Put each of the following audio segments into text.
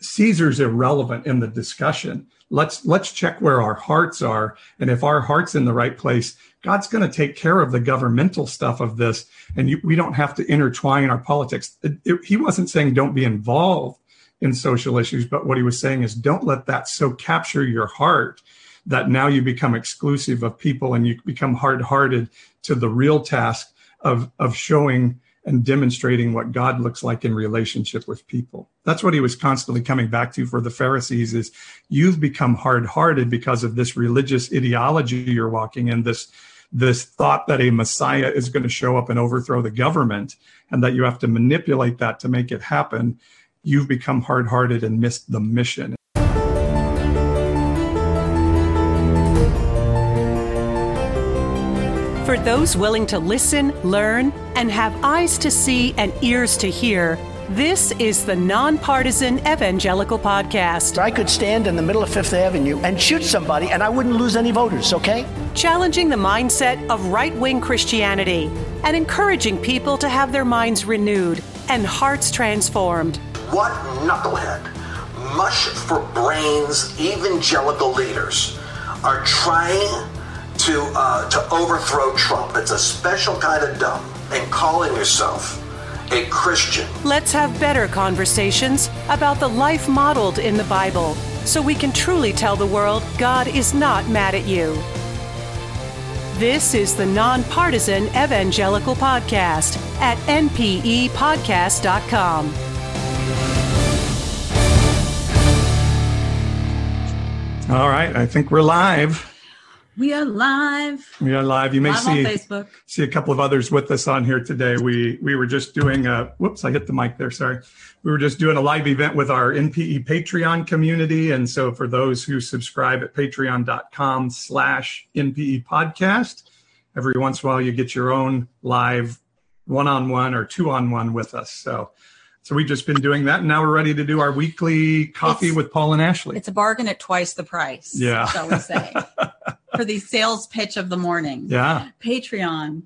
Caesar's irrelevant in the discussion. Let's let's check where our hearts are, and if our heart's in the right place, God's going to take care of the governmental stuff of this, and you, we don't have to intertwine our politics. It, it, he wasn't saying don't be involved in social issues, but what he was saying is don't let that so capture your heart that now you become exclusive of people and you become hard-hearted to the real task of of showing and demonstrating what God looks like in relationship with people. That's what he was constantly coming back to for the Pharisees is you've become hard-hearted because of this religious ideology you're walking in this this thought that a messiah is going to show up and overthrow the government and that you have to manipulate that to make it happen. You've become hard-hearted and missed the mission. For those willing to listen, learn, and have eyes to see and ears to hear, this is the Nonpartisan Evangelical Podcast. I could stand in the middle of Fifth Avenue and shoot somebody and I wouldn't lose any voters, okay? Challenging the mindset of right wing Christianity and encouraging people to have their minds renewed and hearts transformed. What knucklehead, mush for brains evangelical leaders are trying to uh, to overthrow Trump. It's a special kind of dumb. And calling yourself a Christian. Let's have better conversations about the life modeled in the Bible so we can truly tell the world God is not mad at you. This is the Nonpartisan Evangelical Podcast at npepodcast.com. All right, I think we're live. We are live. We are live. You may Live see on Facebook. see a couple of others with us on here today. We we were just doing a whoops, I hit the mic there. Sorry. We were just doing a live event with our NPE Patreon community. And so for those who subscribe at patreon.com slash NPE podcast, every once in a while you get your own live one-on-one or two-on-one with us. So so we've just been doing that. And now we're ready to do our weekly coffee It's- with Paul and Ashley. It's a bargain at twice the price. Yeah. Shall we say. For the sales pitch of the morning. yeah. Patreon.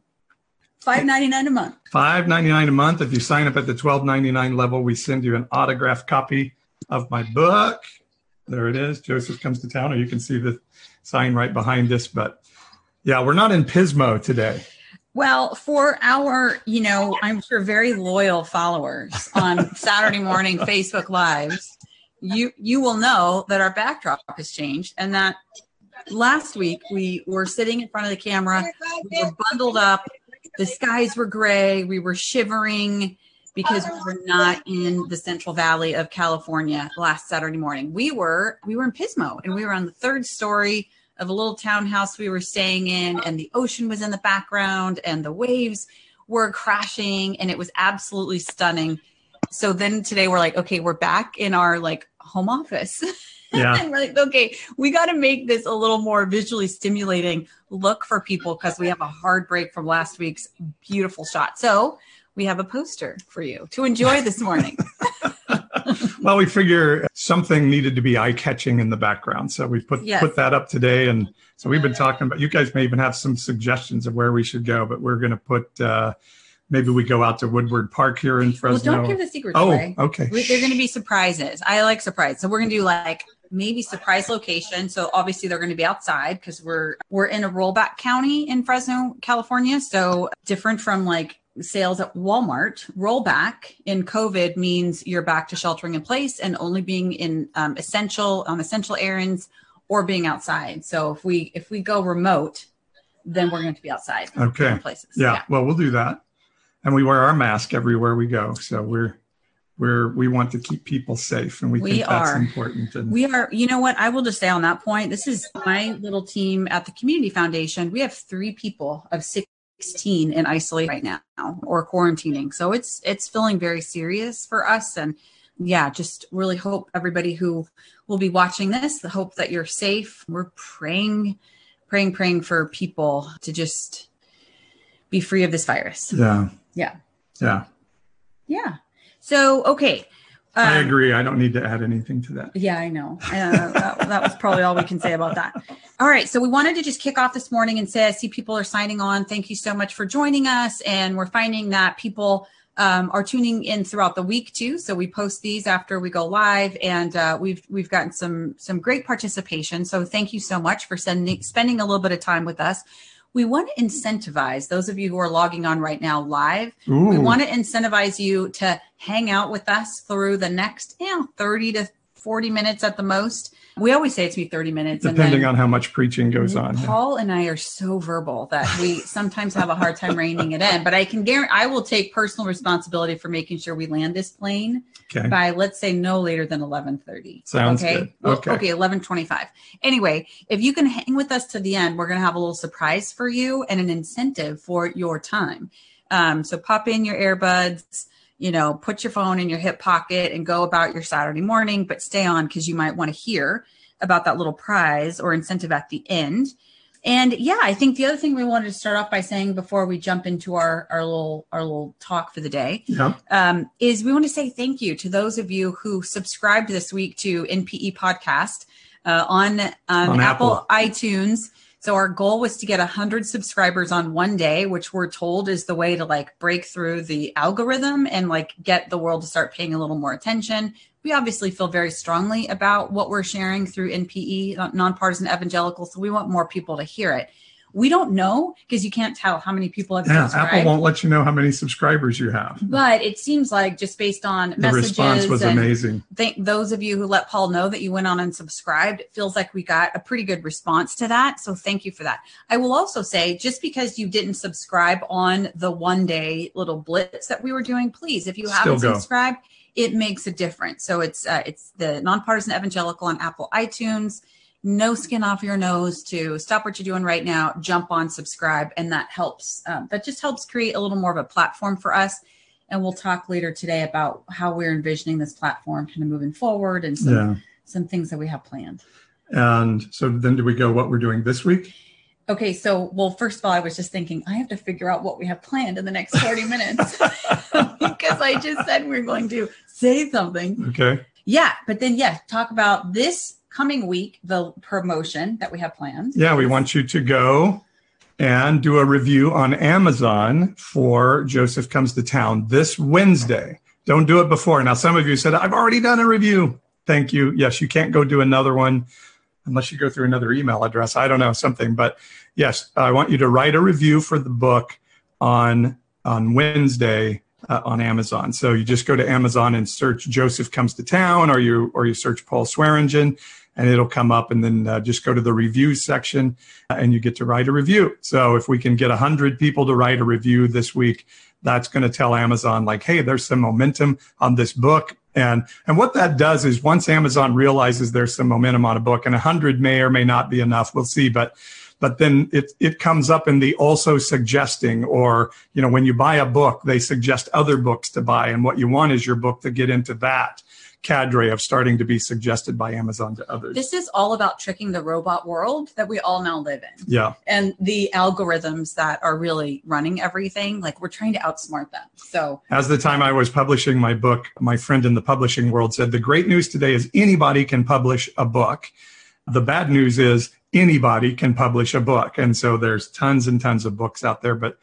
Five ninety nine a month. Five ninety nine a month. If you sign up at the twelve ninety nine level, we send you an autographed copy of my book. There it is. Joseph comes to town, or you can see the sign right behind us. But yeah, we're not in Pismo today. Well, for our, you know, I'm sure very loyal followers on Saturday morning Facebook lives, you you will know that our backdrop has changed and that last week we were sitting in front of the camera, oh we were bundled up, the skies were gray, we were shivering because we were not in the Central Valley of California last Saturday morning. We were we were in Pismo and we were on the third story of a little townhouse we were staying in and the ocean was in the background and the waves were crashing and it was absolutely stunning. So then today we're like, okay, we're back in our like home office. Yeah. and we're like, okay, we got to make this a little more visually stimulating look for people because we have a hard break from last week's beautiful shot. So we have a poster for you to enjoy this morning. Well, we figure something needed to be eye catching in the background, so we put Yes. put that up today. And so we've been talking about. You guys may even have some suggestions of where we should go, but we're going to put. Uh, maybe we go out to Woodward Park here in well, Fresno. don't give the secrets oh, away. okay. We- They're going to be surprises. I like surprise. So we're going to do like maybe surprise location. So obviously they're going to be outside because we're we're in a rollback county in Fresno, California. So different from like sales at Walmart. Rollback in COVID means you're back to sheltering in place and only being in um, essential on essential errands or being outside. So if we if we go remote, then we're going to be outside. Okay. places. Yeah, well, we'll do that, and we wear our mask everywhere we go. So we're we're we want to keep people safe, and we, We think that's are. important. And We are, you know what? I will just say on that point, this is my little team at the Community Foundation. We have three people of 16 in isolate right now or quarantining. So it's it's feeling very serious for us. And yeah, just really hope everybody who will be watching this, the hope that you're safe. We're praying, praying, praying for people to just be free of this virus. yeah, Yeah. yeah, Yeah. So okay. I Um, agree. I don't need to add anything to that. Yeah, I know. Uh, that, that was probably all we can say about that. All right. So we wanted to just kick off this morning and say, I see people are signing on. Thank you so much for joining us. And we're finding that people um, are tuning in throughout the week too. So we post these after we go live, and uh, we've we've gotten some some great participation. So thank you so much for sending spending a little bit of time with us. We want to incentivize those of you who are logging on right now live. Ooh. We want to incentivize you to hang out with us through the next you know, 30 to 40 minutes at the most. We always say it's me 30 minutes. Depending on how much preaching goes on. Paul and I are so verbal that we sometimes have a hard time reining it in. But I can guarantee I will take personal responsibility for making sure we land this plane Okay. by let's say no later than 11:30. Sounds okay? good. Okay. okay, 11:25. Anyway, if you can hang with us to the end, we're going to have a little surprise for you and an incentive for your time. Um, so pop in your earbuds, you know, put your phone in your hip pocket and go about your Saturday morning, but stay on because you might want to hear about that little prize or incentive at the end. And yeah, I think the other thing we wanted to start off by saying before we jump into our, our little our little talk for the day Yeah. um, is we want to say thank you to those of you who subscribed this week to NPE podcast uh, on, um, On Apple. Apple. iTunes. So our goal was to get 100 subscribers on one day, which we're told is the way to like break through the algorithm and like get the world to start paying a little more attention. We obviously feel very strongly about what we're sharing through NPE, nonpartisan evangelical. So we want more people to hear it. We don't know because you can't tell how many people have Yeah. subscribed. Apple won't let you know how many subscribers you have. But it seems like just based on The messages response was amazing. thank those of you who let Paul know that you went on and subscribed. It feels like we got a pretty good response to that. So thank you for that. I will also say just because you didn't subscribe on the one day little blitz that we were doing, please, if you Still haven't go. subscribed, it makes a difference. So it's uh, it's the nonpartisan evangelical on Apple iTunes. No skin off your nose to stop what you're doing right now, jump on, subscribe, and that helps. Um, that just helps create a little more of a platform for us. And we'll talk later today about how we're envisioning this platform kind of moving forward and some Yeah. some things that we have planned. And so then do we go what we're doing this week? Okay, so well, first of all, I was just thinking I have to figure out what we have planned in the next 40 minutes because I just said we are going to say something. Okay. Yeah, but then yeah, talk about this coming week, the promotion that we have planned. Yeah, we want you to go and do a review on Amazon for Joseph Comes to Town this Wednesday. Don't do it before. Now, some of you said, I've already done a review. Thank you. Yes, you can't go do another one unless you go through another email address. I don't know, something. But yes, I want you to write a review for the book on, on Wednesday. Uh, on Amazon, so you just go to Amazon and search Joseph comes to town, or you or you search Paul Swearingen, and it'll come up and then uh, just go to the reviews section uh, and you get to write a review. So if we can get 100 people to write a review this week that's going to tell amazon like hey there's some momentum on this book. And and what that does is once amazon realizes there's some momentum on a book and 100 may or may not be enough we'll see but but then it it comes up in the also suggesting or you know when you buy a book they suggest other books to buy and what you want is your book to get into that cadre of starting to be suggested by Amazon to others. This is all about tricking the robot world that we all now live in. yeah. And the algorithms that are really running everything, like we're trying to outsmart them. So As the time I was publishing my book, my friend in the publishing world said, The great news today is anybody can publish a book. The bad news is anybody can publish a book. And so there's tons and tons of books out there, but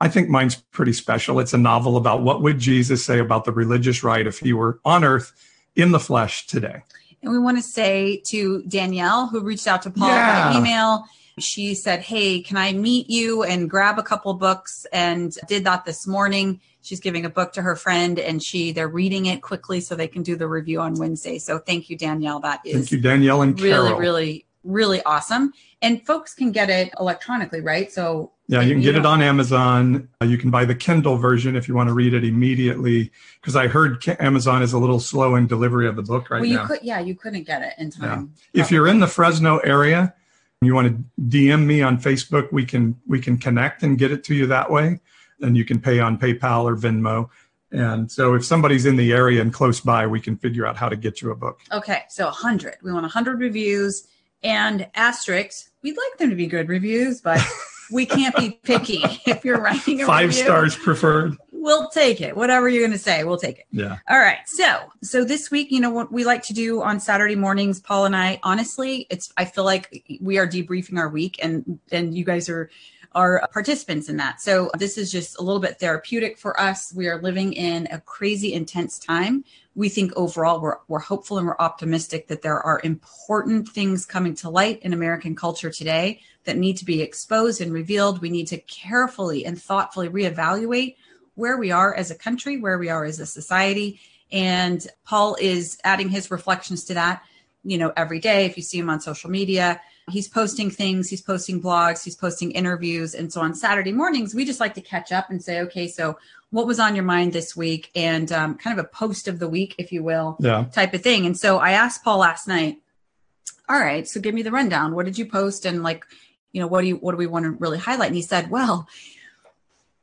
I think mine's pretty special. It's a novel about what would Jesus say about the religious right if he were on earth in the flesh today. And we want to say to Danielle, who reached out to Paul Yeah. by email, she said, Hey, can I meet you and grab a couple books? And did that this morning. She's giving a book to her friend and she they're reading it quickly so they can do the review on Wednesday. So thank you, Danielle. That is Thank you, Danielle and really, Carol. really, really awesome. And folks can get it electronically, right? So Yeah, you can get it on Amazon. Uh, You can buy the Kindle version if you want to read it immediately. Because I heard Amazon is a little slow in delivery of the book right well, you now. could, yeah, you couldn't get it in time. if you're in the Fresno area, and you want to DM me on Facebook, we can we can connect and get it to you that way. And you can pay on PayPal or Venmo. And so if somebody's in the area and close by, we can figure out how to get you a book. Okay, so 100. We want 100 reviews and asterisks. We'd like them to be good reviews, but we can't be picky. If you're writing a Five review, stars preferred. we'll take it. Whatever you're going to say, we'll take it. Yeah. All right. So, so this week, you know what we like to do on Saturday mornings, Paul and I, honestly, it's I feel like we are debriefing our week and and you guys are are participants in that. So this is just a little bit therapeutic for us. We are living in a crazy intense time. We think overall we're, we're hopeful and we're optimistic that there are important things coming to light in American culture today that need to be exposed and revealed. We need to carefully and thoughtfully reevaluate where we are as a country, where we are as a society. And Paul is adding his reflections to that, you know, every day. If you see him on social media, he's posting things, he's posting blogs, he's posting interviews. And so on Saturday mornings, we just like to catch up and say, okay, so what was on your mind this week? And um, kind of a post of the week, if you will, yeah. type of thing. And so I asked Paul last night, all right, so give me the rundown. What did you post? And like, you know, what do you, what do we want to really highlight? And he said, well,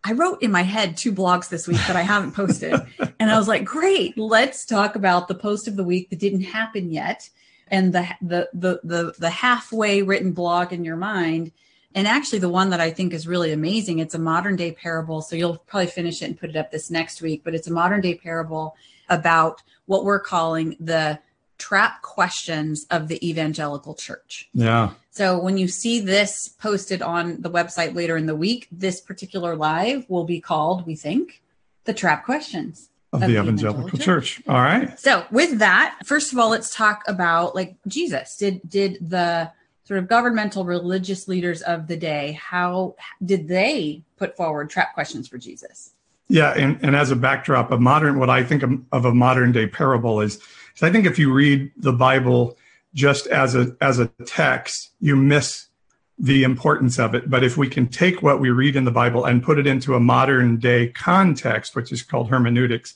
I wrote in my head two blogs this week that I haven't posted. and I was like, great, let's talk about the post of the week that didn't happen yet and the the the the, the halfway written blog in your mind. And actually the one that I think is really amazing, it's a modern day parable. So you'll probably finish it and put it up this next week, but it's a modern day parable about what we're calling the trap questions of the evangelical church. Yeah. So when you see this posted on the website later in the week, this particular live will be called, we think, the trap questions of, of the, the, evangelical, evangelical church. church. All right. So with that, first of all, let's talk about like Jesus. Did did the sort of governmental religious leaders of the day, how did they put forward trap questions for Jesus? Yeah, and, and as a backdrop, of modern what I think of, of a modern day parable is so I think if you read the Bible just as a as a text, you miss the importance of it. But if we can take what we read in the Bible and put it into a modern day context, which is called hermeneutics,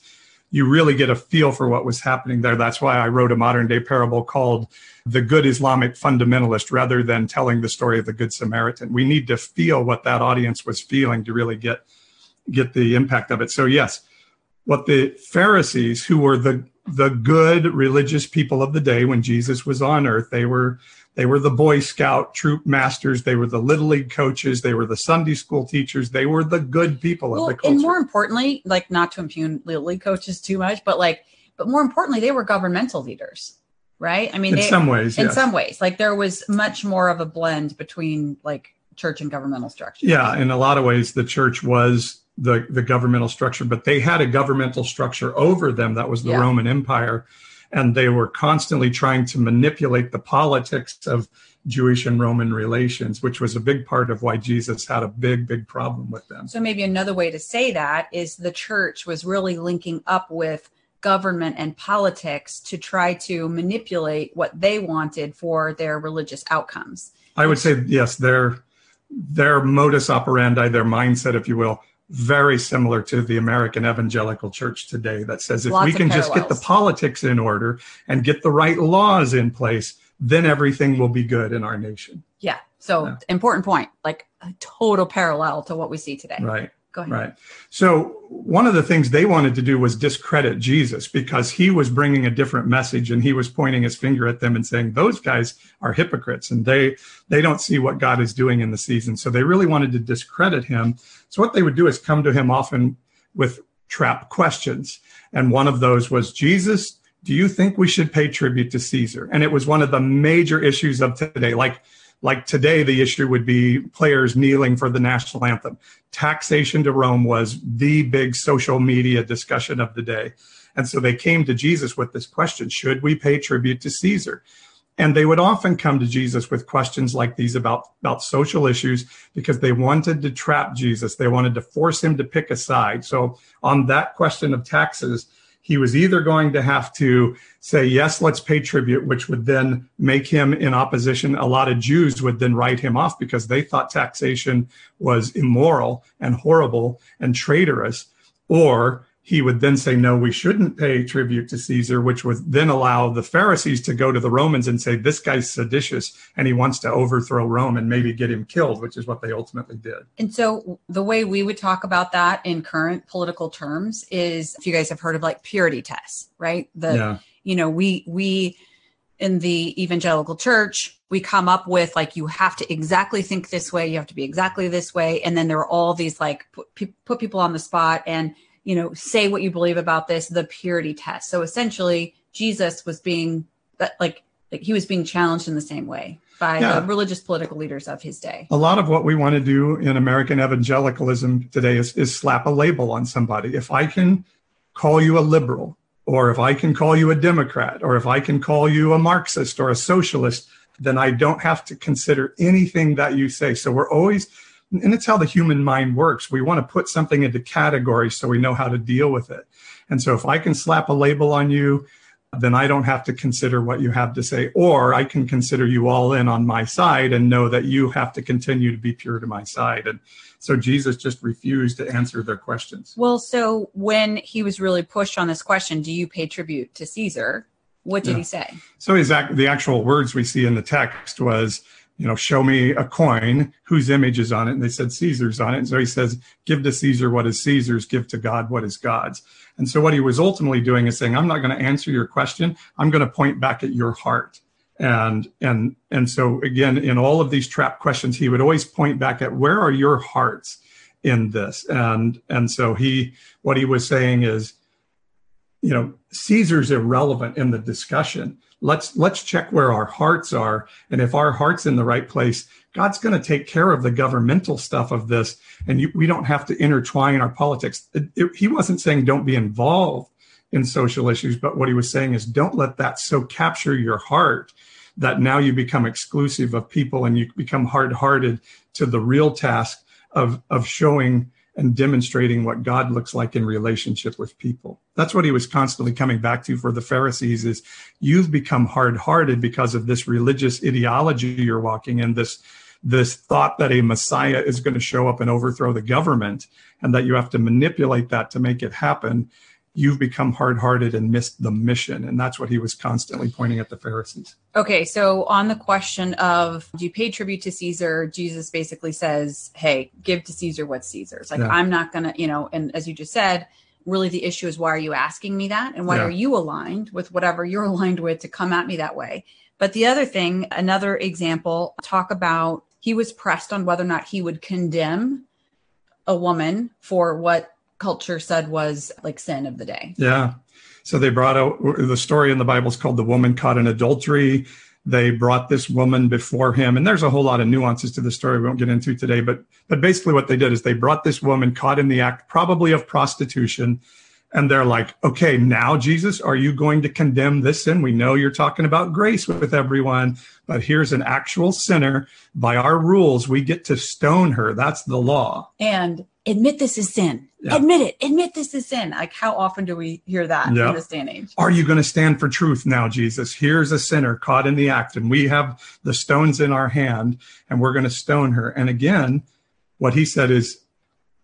you really get a feel for what was happening there. That's why I wrote a modern day parable called The Good Islamic Fundamentalist rather than telling the story of the Good Samaritan. We need to feel what that audience was feeling to really get get the impact of it. So yes, what the Pharisees, who were the the good religious people of the day when Jesus was on earth. They were they were the Boy Scout troop masters. They were the Little League coaches. They were the Sunday school teachers. They were the good people well, of the culture. And more importantly, like not to impugn Little League coaches too much, but like, but more importantly, they were governmental leaders, right? I mean, in they, some ways, in yes. some ways, like there was much more of a blend between like church and governmental structure. Yeah, in a lot of ways, the church was the, the governmental structure, but they had a governmental structure over them that was the yeah. Roman Empire. And they were constantly trying to manipulate the politics of Jewish and Roman relations, which was a big part of why Jesus had a big, big problem with them. So, maybe another way to say that is the church was really linking up with government and politics to try to manipulate what they wanted for their religious outcomes. I would say, yes, their, their modus operandi, their mindset, if you will, very similar to the American evangelical church today that says if Lots we can just get the politics in order and get the right laws in place, then everything will be good in our nation. Yeah. So yeah. important point, like a total parallel to what we see today. Right. Go ahead. Right. So one of the things they wanted to do was discredit Jesus because he was bringing a different message and he was pointing his finger at them and saying those guys are hypocrites and they they don't see what God is doing in the season. So they really wanted to discredit him. So what they would do is come to him often with trap questions. And one of those was Jesus, do you think we should pay tribute to Caesar? And it was one of the major issues of today. Like like today, the issue would be players kneeling for the national anthem. Taxation to Rome was the big social media discussion of the day. And so they came to Jesus with this question Should we pay tribute to Caesar? And they would often come to Jesus with questions like these about, about social issues because they wanted to trap Jesus. They wanted to force him to pick a side. So on that question of taxes, he was either going to have to say, yes, let's pay tribute, which would then make him in opposition. A lot of Jews would then write him off because they thought taxation was immoral and horrible and traitorous, or he would then say, no, we shouldn't pay tribute to Caesar, which would then allow the Pharisees to go to the Romans and say, this guy's seditious and he wants to overthrow Rome and maybe get him killed, which is what they ultimately did. And so the way we would talk about that in current political terms is if you guys have heard of like purity tests, right? The, yeah. you know, we, we, in the evangelical church, we come up with like you have to exactly think this way, you have to be exactly this way, and then there are all these like put, put people on the spot and you know, say what you believe about this, the purity test. So essentially, Jesus was being like like he was being challenged in the same way by Yeah. the religious political leaders of his day. a lot of what we want to do in American evangelicalism today is, is slap a label on somebody. If I can call you a liberal, or if I can call you a Democrat, or if I can call you a Marxist or a socialist, then I don't have to consider anything that you say. So we're always, and it's how the human mind works. We want to put something into categories so we know how to deal with it. And so if I can slap a label on you, then I don't have to consider what you have to say, or I can consider you all in on my side and know that you have to continue to be pure to my side. And so Jesus just refused to answer their questions. Well, so when he was really pushed on this question, do you pay tribute to Caesar? What did Yeah. he say? So his the actual words we see in the text was, you know, show me a coin whose image is on it. And they said Caesar's on it. And so he says, give to Caesar what is Caesar's, give to God what is God's. And so what he was ultimately doing is saying, I'm not going to answer your question. I'm going to point back at your heart. And and and so again, in all of these trap questions, he would always point back at where are your hearts in this? And and so he what he was saying is, you know caesar's irrelevant in the discussion let's let's check where our hearts are. And if our heart's in the right place god's going to take care of the governmental stuff of this. And you, we don't have to intertwine our politics. It- it- he wasn't saying don't be involved in social issues but what he was saying is don't let that so capture your heart that now you become exclusive of people and you become hard-hearted to the real task of of showing and demonstrating what God looks like in relationship with people. That's what he was constantly coming back to for the Pharisees is you've become hard-hearted because of this religious ideology you're walking in this this thought that a messiah is going to show up and overthrow the government and that you have to manipulate that to make it happen. You've become hard-hearted and missed the mission and that's what he was constantly pointing at the Pharisees. Okay, so on the question of do you pay tribute to Caesar, Jesus basically says, "Hey, give to Caesar what's Caesar's." Like Yeah. I'm not gonna, you know. And as you just said, really the issue is why are you asking me that, and why Yeah. are you aligned with whatever you're aligned with to come at me that way? But the other thing, another example, talk about he was pressed on whether or not he would condemn a woman for what culture said was like sin of the day. Yeah. So they brought out the story in the Bible is called the woman caught in adultery. They brought this woman before him, and there's a whole lot of nuances to the story we won't get into today. But but basically, what they did is they brought this woman caught in the act, probably of prostitution, and they're like, okay, now Jesus, are you going to condemn this sin? We know you're talking about grace with everyone, but here's an actual sinner. By our rules, we get to stone her. That's the law. and admit this is sin. Yeah. Admit it. Admit this is sin. Like how often do we hear that Yeah. in this day and age? Are you going to stand for truth now, Jesus? Here's a sinner caught in the act, and we have the stones in our hand, and we're going to stone her. And again, what he said is,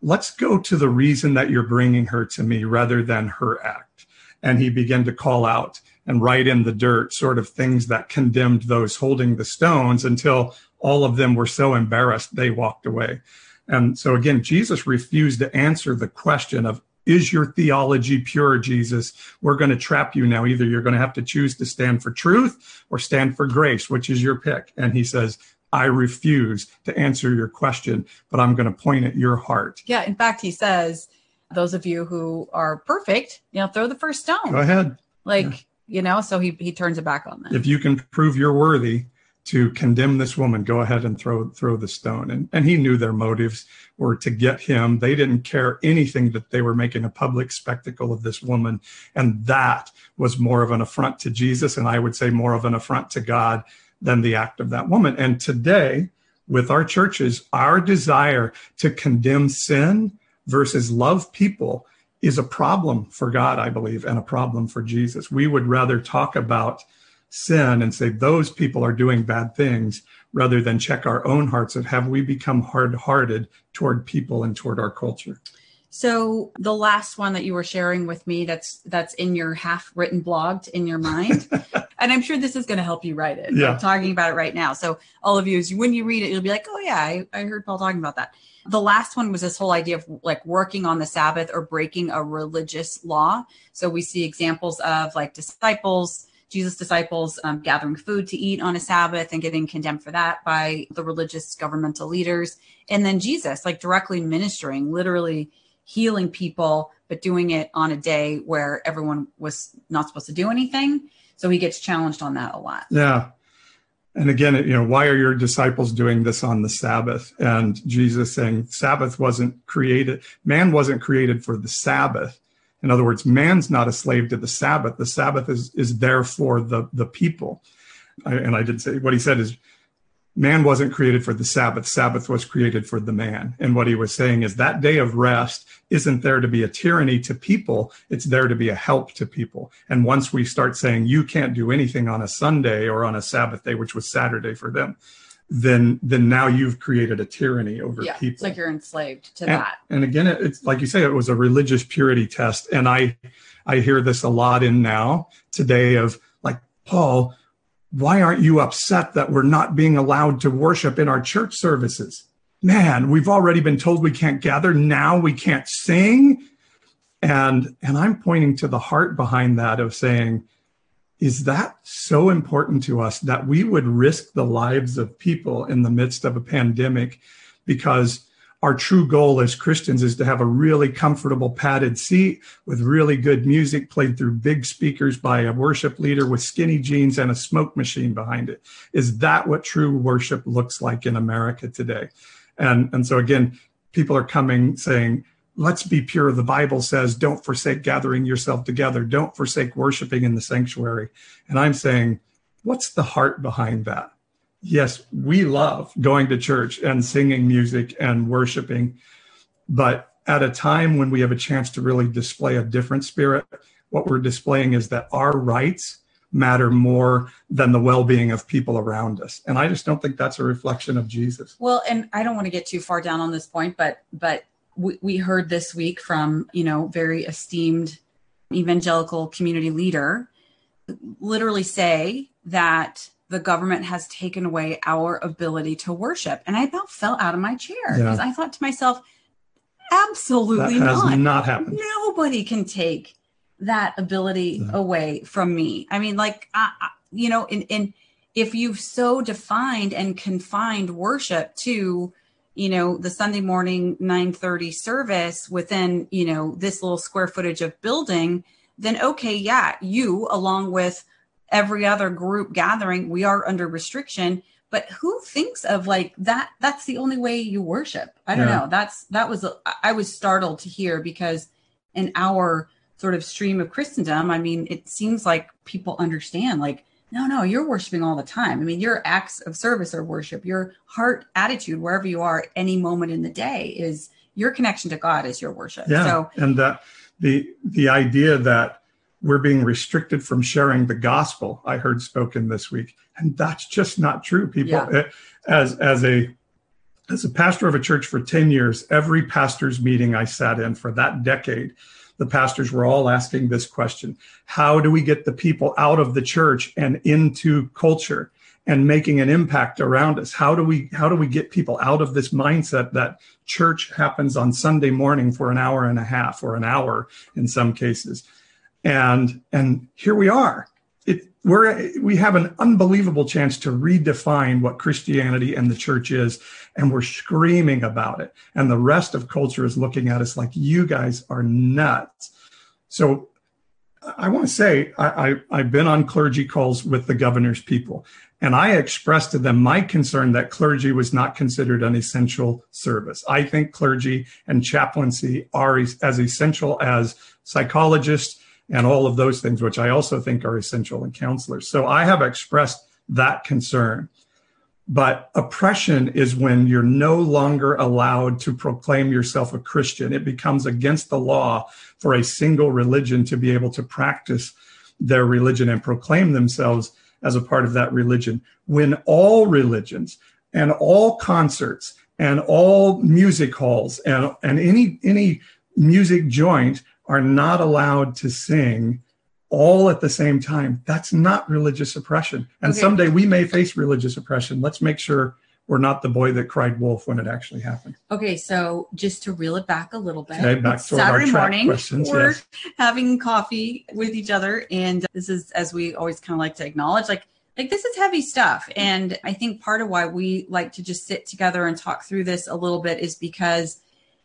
let's go to the reason that you're bringing her to me rather than her act. And he began to call out and write in the dirt sort of things that condemned those holding the stones until all of them were so embarrassed they walked away. And so again, Jesus refused to answer the question of, is your theology pure, Jesus? We're going to trap you now. Either you're going to have to choose to stand for truth or stand for grace, which is your pick. And he says, I refuse to answer your question, but I'm going to point at your heart. Yeah. In fact, he says, those of you who are perfect, you know, throw the first stone. Go ahead. Like, you know, so he, he turns it back on them. If you can prove you're worthy to condemn this woman, go ahead and throw throw the stone. And and he knew their motives were to get him. They didn't care anything that they were making a public spectacle of this woman. And that was more of an affront to Jesus, and I would say more of an affront to God than the act of that woman. And today, with our churches, our desire to condemn sin versus love people is a problem for God, I believe, and a problem for Jesus. We would rather talk about sin and say those people are doing bad things rather than check our own hearts of have we become hard-hearted toward people and toward our culture. So the last one that you were sharing with me that's that's in your half written blog in your mind. and I'm sure this is going to help you write it. Yeah. I'm talking about it right now. So all of you when you read it, you'll be like, oh yeah, I, I heard Paul talking about that. The last one was this whole idea of like working on the Sabbath or breaking a religious law. So we see examples of like disciples, Jesus' disciples um, gathering food to eat on a Sabbath and getting condemned for that by the religious governmental leaders. And then Jesus, like directly ministering, literally healing people, but doing it on a day where everyone was not supposed to do anything. So he gets challenged on that a lot. Yeah. And again, you know, why are your disciples doing this on the Sabbath? And Jesus saying Sabbath wasn't created, man wasn't created for the Sabbath. In other words, man's not a slave to the Sabbath. The Sabbath is, is there for the, the people. I, and I did say what he said is man wasn't created for the Sabbath. Sabbath was created for the man. And what he was saying is that day of rest isn't there to be a tyranny to people. It's there to be a help to people. And once we start saying you can't do anything on a Sunday or on a Sabbath day, which was Saturday for them, then then now you've created a tyranny over yeah, people. It's like you're enslaved to and, that. And again, it's like you say, it was a religious purity test. And I I hear this a lot in now today of like, Paul, why aren't you upset that we're not being allowed to worship in our church services? Man, we've already been told we can't gather. Now we can't sing. And, and I'm pointing to the heart behind that of saying, is that so important to us that we would risk the lives of people in the midst of a pandemic because our true goal as Christians is to have a really comfortable padded seat with really good music played through big speakers by a worship leader with skinny jeans and a smoke machine behind it. Is that what true worship looks like in America today? And, and so again, people are coming saying, let's be pure. The Bible says, don't forsake gathering yourself together. Don't forsake worshiping in the sanctuary. And I'm saying, what's the heart behind that? yes, we love going to church and singing music and worshiping, but at a time when we have a chance to really display a different spirit, what we're displaying is that our rights matter more than the well-being of people around us and i just don't think that's a reflection of jesus well and i don't want to get too far down on this point but but we, we heard this week from you know very esteemed evangelical community leader literally say that the government has taken away our ability to worship. And I about fell out of my chair because yeah. I thought to myself, absolutely that has not. not happened. Nobody can take that ability away from me. I mean, like, I, I, you know, in, in if you've so defined and confined worship to, you know, the Sunday morning 9:30 service within, you know, this little square footage of building, then okay, yeah, you along with every other group gathering, we are under restriction. But who thinks of like that? That's the only way you worship. I don't yeah. know. That's that was i was startled to hear because in our sort of stream of Christendom, I mean, it seems like people understand like no, no, you're worshiping all the time. I mean, your acts of service are worship. Your heart attitude, wherever you are, any moment in the day, is your connection to God is your worship. Yeah, so, and that the the idea that we're being restricted from sharing the gospel i heard spoken this week and that's just not true people yeah. Eh, as as a as a pastor of a church for 10 years every pastor's meeting i sat in for that decade the pastors were all asking this question. How do we get the people out of the church and into culture and making an impact around us? How do we how do we get people out of this mindset that church happens on sunday morning for an hour and a half or an hour in some cases? And and here we are we're we have an unbelievable chance to redefine what christianity and the church is and we're screaming about it and the rest of culture is looking at us like you guys are nuts so i want to say I, I i've been on clergy calls with the governor's people and I expressed to them my concern that clergy was not considered an essential service. I think clergy and chaplaincy are as essential as psychologists and all of those things, which I also think are essential in counselors. So I have expressed that concern. But oppression is when you're no longer allowed to proclaim yourself a Christian. It becomes against the law for a single religion to be able to practice their religion and proclaim themselves as a part of that religion. When all religions and all concerts and all music halls and, and any, any music joint are not allowed to sing all at the same time. That's not religious oppression. And okay. someday we may face religious oppression. Let's make sure we're not the boy that cried wolf when it actually happened. Okay, so just to reel it back a little bit. Okay, back to Saturday morning, we're yes. having coffee with each other, and this is as we always kind of like to acknowledge, like like this is heavy stuff. And I think part of why we like to just sit together and talk through this a little bit is because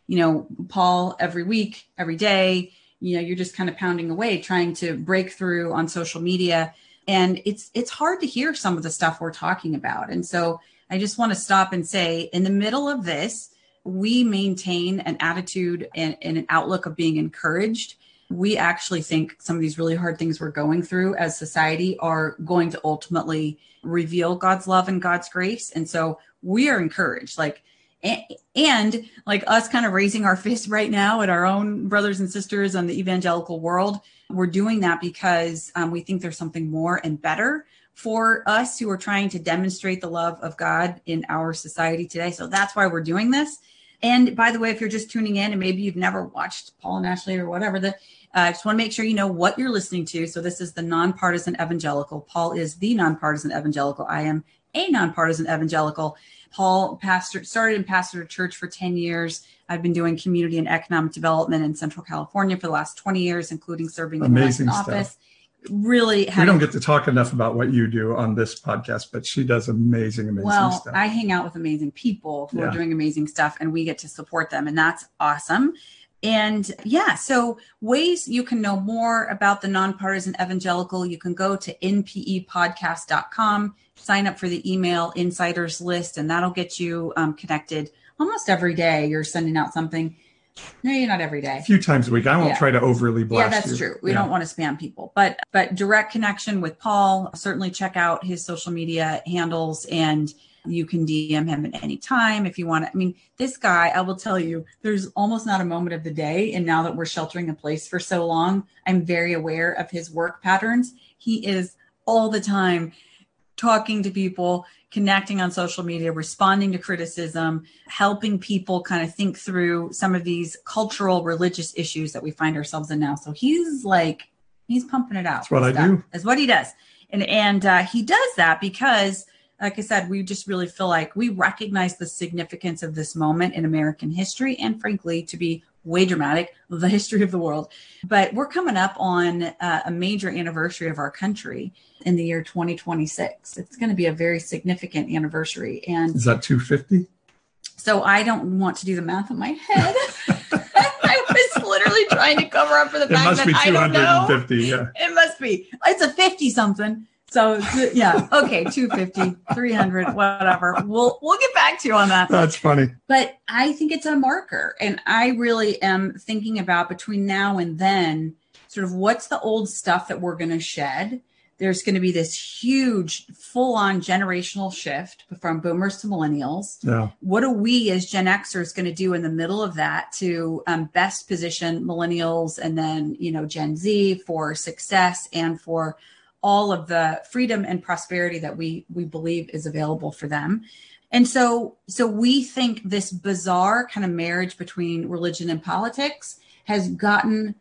you know, Paul every week, every day, you know, you're just kind of pounding away trying to break through on social media and it's it's hard to hear some of the stuff we're talking about. And so I just want to stop and say, in the middle of this, we maintain an attitude and, and an outlook of being encouraged we actually think some of these really hard things we're going through as society are going to ultimately reveal God's love and God's grace. And so we are encouraged, like, and, like us kind of raising our fist right now at our own brothers and sisters on the evangelical world. We're doing that because um, we think there's something more and better for us who are trying to demonstrate the love of God in our society today. So that's why we're doing this. And by the way, if you're just tuning in and maybe you've never watched Paul and Ashley or whatever, the I uh, just want to make sure you know what you're listening to. So this is the nonpartisan evangelical. Paul is the nonpartisan evangelical. I am a nonpartisan evangelical. Paul pastor started in pastor church for 10 years. I've been doing community and economic development in Central California for the last 20 years, including serving in the office. Really, we don't get to talk enough about what you do on this podcast, but she does amazing, amazing well, stuff. I hang out with amazing people who yeah. are doing amazing stuff, and we get to support them, and that's awesome. And yeah, so ways you can know more about the nonpartisan evangelical, you can go to npepodcast.com, sign up for the email insiders list, and that'll get you um, connected almost every day. You're sending out something. No, you're not every day. A few times a week. I won't yeah. try to overly blast. You. Yeah, that's you. true. We yeah. don't want to spam people, but but direct connection with Paul. Certainly check out his social media handles and you can DM him at any time if you want to. I mean, this guy, I will tell you, there's almost not a moment of the day. And now that we're sheltering in place for so long, I'm very aware of his work patterns. He is all the time talking to people, connecting on social media, responding to criticism, helping people kind of think through some of these cultural, religious issues that we find ourselves in now. So he's like, he's pumping it out. That's what I do. That's what he does. And, and uh, he does that because like I said, we just really feel like we recognize the significance of this moment in American history and, frankly, to be way dramatic, the history of the world. But we're coming up on uh, a major anniversary of our country in the year 2026. It's going to be a very significant anniversary. And is that 250? So I don't want to do the math in my head. I was literally trying to cover up for the fact that I don't know. 250 Yeah. It must be. It's a 50 something. So yeah, okay, 250, 300, whatever. We'll we'll get back to you on that. That's funny. But I think it's a marker and I really am thinking about between now and then sort of what's the old stuff that we're going to shed. There's going to be this huge full-on generational shift from boomers to millennials. Yeah. What are we as Gen Xers going to do in the middle of that to um, best position millennials and then, you know, Gen Z for success and for all of the freedom and prosperity that we we believe is available for them. And so so we think this bizarre kind of marriage between religion and politics has gotten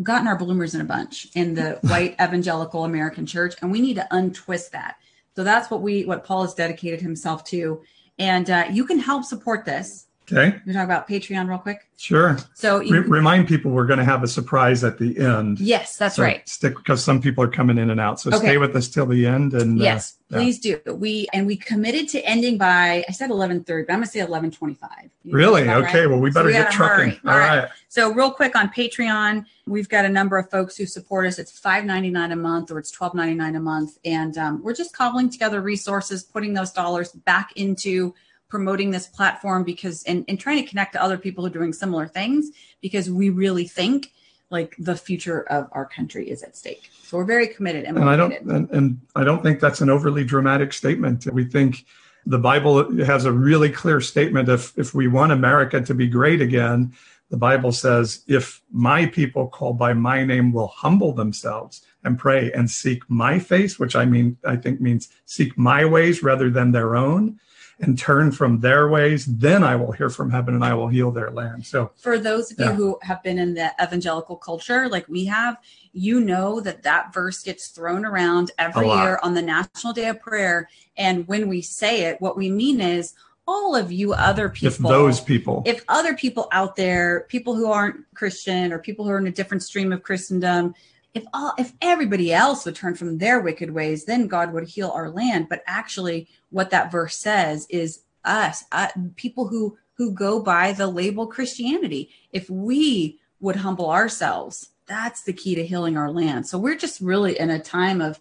gotten our bloomers in a bunch in the white evangelical american church and we need to untwist that. So that's what we what paul has dedicated himself to. And uh, you can help support this Okay. We talk about Patreon real quick. Sure. So Re- remind people we're going to have a surprise at the end. Yes, that's so right. Stick because some people are coming in and out. So okay. stay with us till the end. And uh, yes, uh, please do. We and we committed to ending by I said eleven thirty, but I'm going to say eleven twenty five. Really? Okay. Right? Well, we better so we get trucking. All, All right. right. So real quick on Patreon, we've got a number of folks who support us. It's five ninety nine a month or it's twelve ninety nine a month, and um, we're just cobbling together resources, putting those dollars back into promoting this platform because and, and trying to connect to other people who are doing similar things because we really think like the future of our country is at stake. So we're very committed and, and I don't and, and I don't think that's an overly dramatic statement. We think the Bible has a really clear statement if if we want America to be great again, the Bible says if my people called by my name will humble themselves and pray and seek my face, which I mean I think means seek my ways rather than their own, and turn from their ways, then I will hear from heaven and I will heal their land. So, for those of yeah. you who have been in the evangelical culture like we have, you know that that verse gets thrown around every year on the National Day of Prayer. And when we say it, what we mean is, all of you other people if those people if other people out there people who aren't christian or people who are in a different stream of christendom if all if everybody else would turn from their wicked ways then god would heal our land but actually what that verse says is us uh, people who who go by the label christianity if we would humble ourselves that's the key to healing our land so we're just really in a time of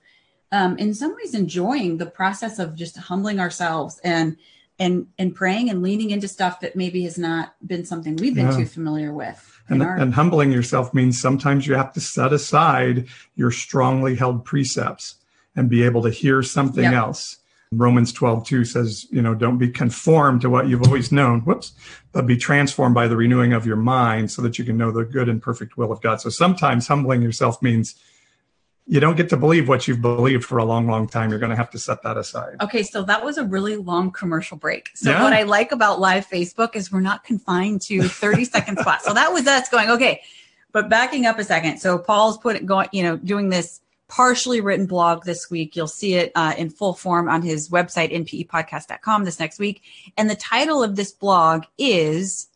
um, in some ways enjoying the process of just humbling ourselves and and and praying and leaning into stuff that maybe has not been something we've been Yeah. too familiar with. And, and humbling yourself means sometimes you have to set aside your strongly held precepts and be able to hear something Yep. else. Romans 12, 2 says, you know, don't be conformed to what you've always known, whoops, but be transformed by the renewing of your mind so that you can know the good and perfect will of God. So sometimes humbling yourself means you don't get to believe what you've believed for a long, long time. You're going to have to set that aside. Okay, so that was a really long commercial break. So Yeah. what I like about live Facebook is we're not confined to 30 second spots. So that was us going, okay. But backing up a second. So Paul's put it going, you know, doing this partially written blog this week. You'll see it uh, in full form on his website, npepodcast.com this next week. And the title of this blog is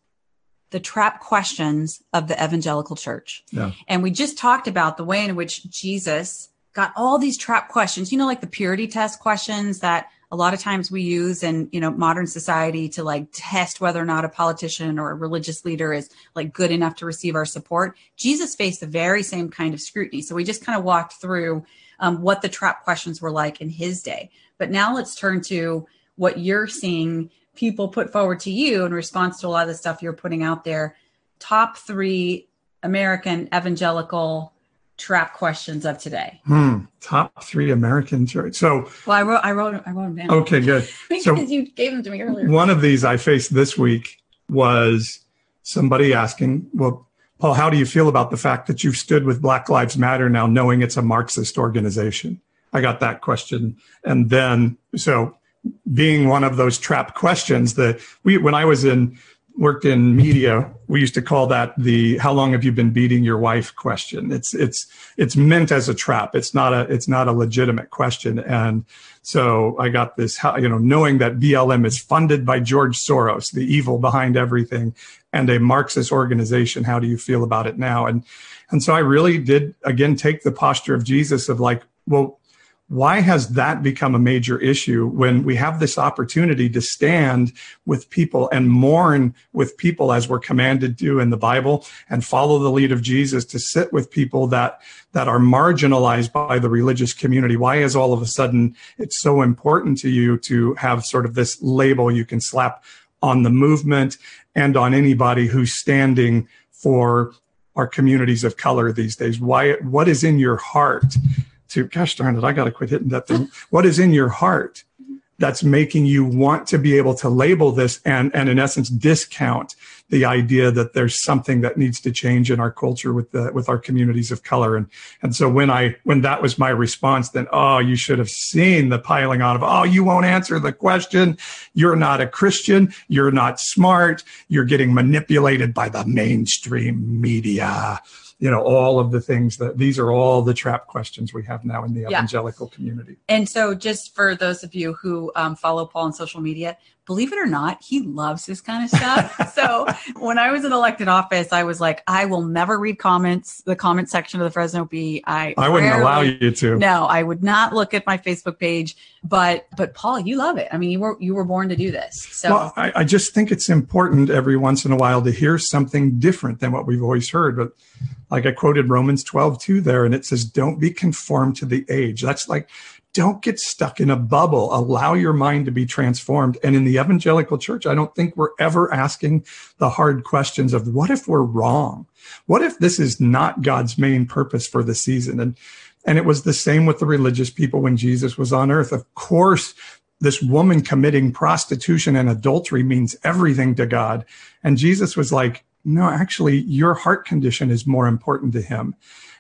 The Trap Questions of the Evangelical Church. Yeah. And we just talked about the way in which Jesus got all these trap questions, you know, like the purity test questions that a lot of times we use in, you know, modern society to like test whether or not a politician or a religious leader is like good enough to receive our support. Jesus faced the very same kind of scrutiny. So we just kind of walked through um, what the trap questions were like in his day. But now let's turn to what you're seeing people put forward to you in response to a lot of the stuff you're putting out there. Top three American evangelical trap questions of today. Hmm. Top three American church. So, Well, I wrote, I wrote, I wrote them down okay, good. because so- you gave them to me earlier. One of these I faced this week was somebody asking, Well, Paul, how do you feel about the fact that you've stood with Black Lives Matter now, knowing it's a Marxist organization? I got that question. And then, so being one of those trap questions that we, when I was in, worked in media, we used to call that the "How long have you been beating your wife?" question. It's it's it's meant as a trap. It's not a it's not a legitimate question. And so I got this, you know, knowing that BLM is funded by George Soros, the evil behind everything, and a Marxist organization. How do you feel about it now? And and so I really did again take the posture of Jesus of like, well, why has that become a major issue when we have this opportunity to stand with people and mourn with people as we're commanded to in the Bible and follow the lead of Jesus to sit with people that that are marginalized by the religious community? Why is all of a sudden it's so important to you to have sort of this label you can slap on the movement and on anybody who's standing for our communities of color these days? Why what is in your heart? To gosh darn it, I got to quit hitting that thing. What is in your heart that's making you want to be able to label this and, and in essence, discount the idea that there's something that needs to change in our culture with the, with our communities of color. And, and so when I, when that was my response, then, oh, you should have seen the piling on of, oh, you won't answer the question. You're not a Christian. You're not smart. You're getting manipulated by the mainstream media you know all of the things that these are all the trap questions we have now in the Yeah. evangelical community And so, just for those of you who um, follow Paul on social media, believe it or not, he loves this kind of stuff. so, when I was in elected office, I was like, I will never read comments, the comment section of the Fresno Bee. I i wouldn't allow you to No, I would not look at my Facebook page. But, but Paul, you love it. I mean, you were you were born to do this. So, well I, I just think it's important every once in a while to hear something different than what we've always heard but like i quoted romans 12 2 there and it says don't be conformed to the age that's like don't get stuck in a bubble. Allow your mind to be transformed. And in the evangelical church i don't think we're ever asking the hard questions of what if we're wrong? What if this is not god's main purpose for the season? And and it was the same with the religious people when jesus was on earth. Of course this woman committing prostitution and adultery means everything to god. And jesus was like no actually your heart condition is more important to him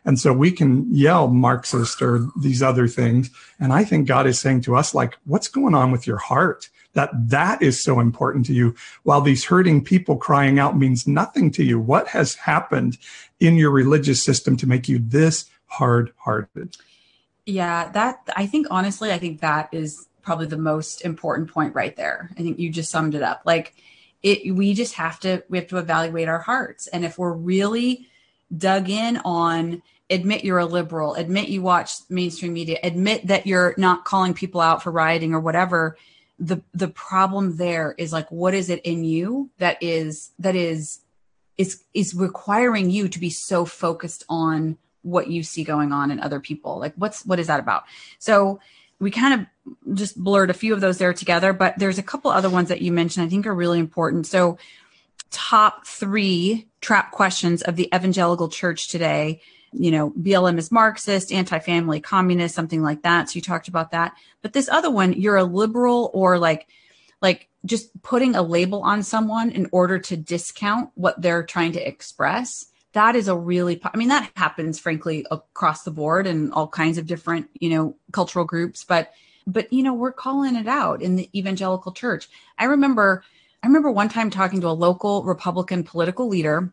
and so we can yell Marxist or these other things. And I think God is saying to us, like, what's going on with your heart? That that is so important to you. While these hurting people crying out means nothing to you. What has happened in your religious system to make you this hard hearted? Yeah, that I think honestly, I think that is probably the most important point right there. I think you just summed it up. Like it we just have to we have to evaluate our hearts. And if we're really dug in on admit you're a liberal, admit you watch mainstream media, admit that you're not calling people out for rioting or whatever, the the problem there is like what is it in you that is that is is is requiring you to be so focused on what you see going on in other people? Like what's what is that about? So we kind of just blurred a few of those there together but there's a couple other ones that you mentioned i think are really important. So top three trap questions of the evangelical church today you know blm is marxist anti-family communist something like that. So you talked about that. But this other one you're a liberal or like like just putting a label on someone in order to discount what they're trying to express that is a really i mean that happens frankly across the board and all kinds of different you know cultural groups. But but you know we're calling it out in the evangelical church. I remember i remember one time talking to a local republican political leader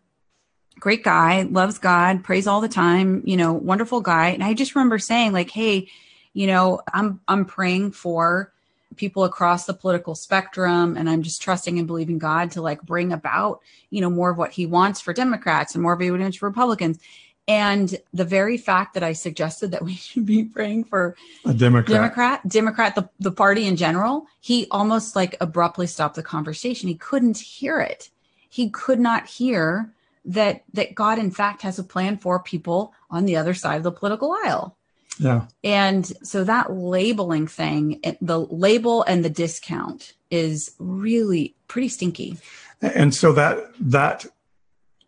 great guy loves god prays all the time you know wonderful guy. And i just remember saying like hey you know i'm i'm praying for people across the political spectrum and i'm just trusting and believing god to like bring about you know more of what he wants for democrats and more of what he wants for republicans. And the very fact that i suggested that we should be praying for a democrat. Democrat democrat the, the party in general he almost like abruptly stopped the conversation. He couldn't hear it. He could not hear that that god in fact has a plan for people on the other side of the political aisle yeah. And so that labeling thing, the label and the discount is really pretty stinky. And so that that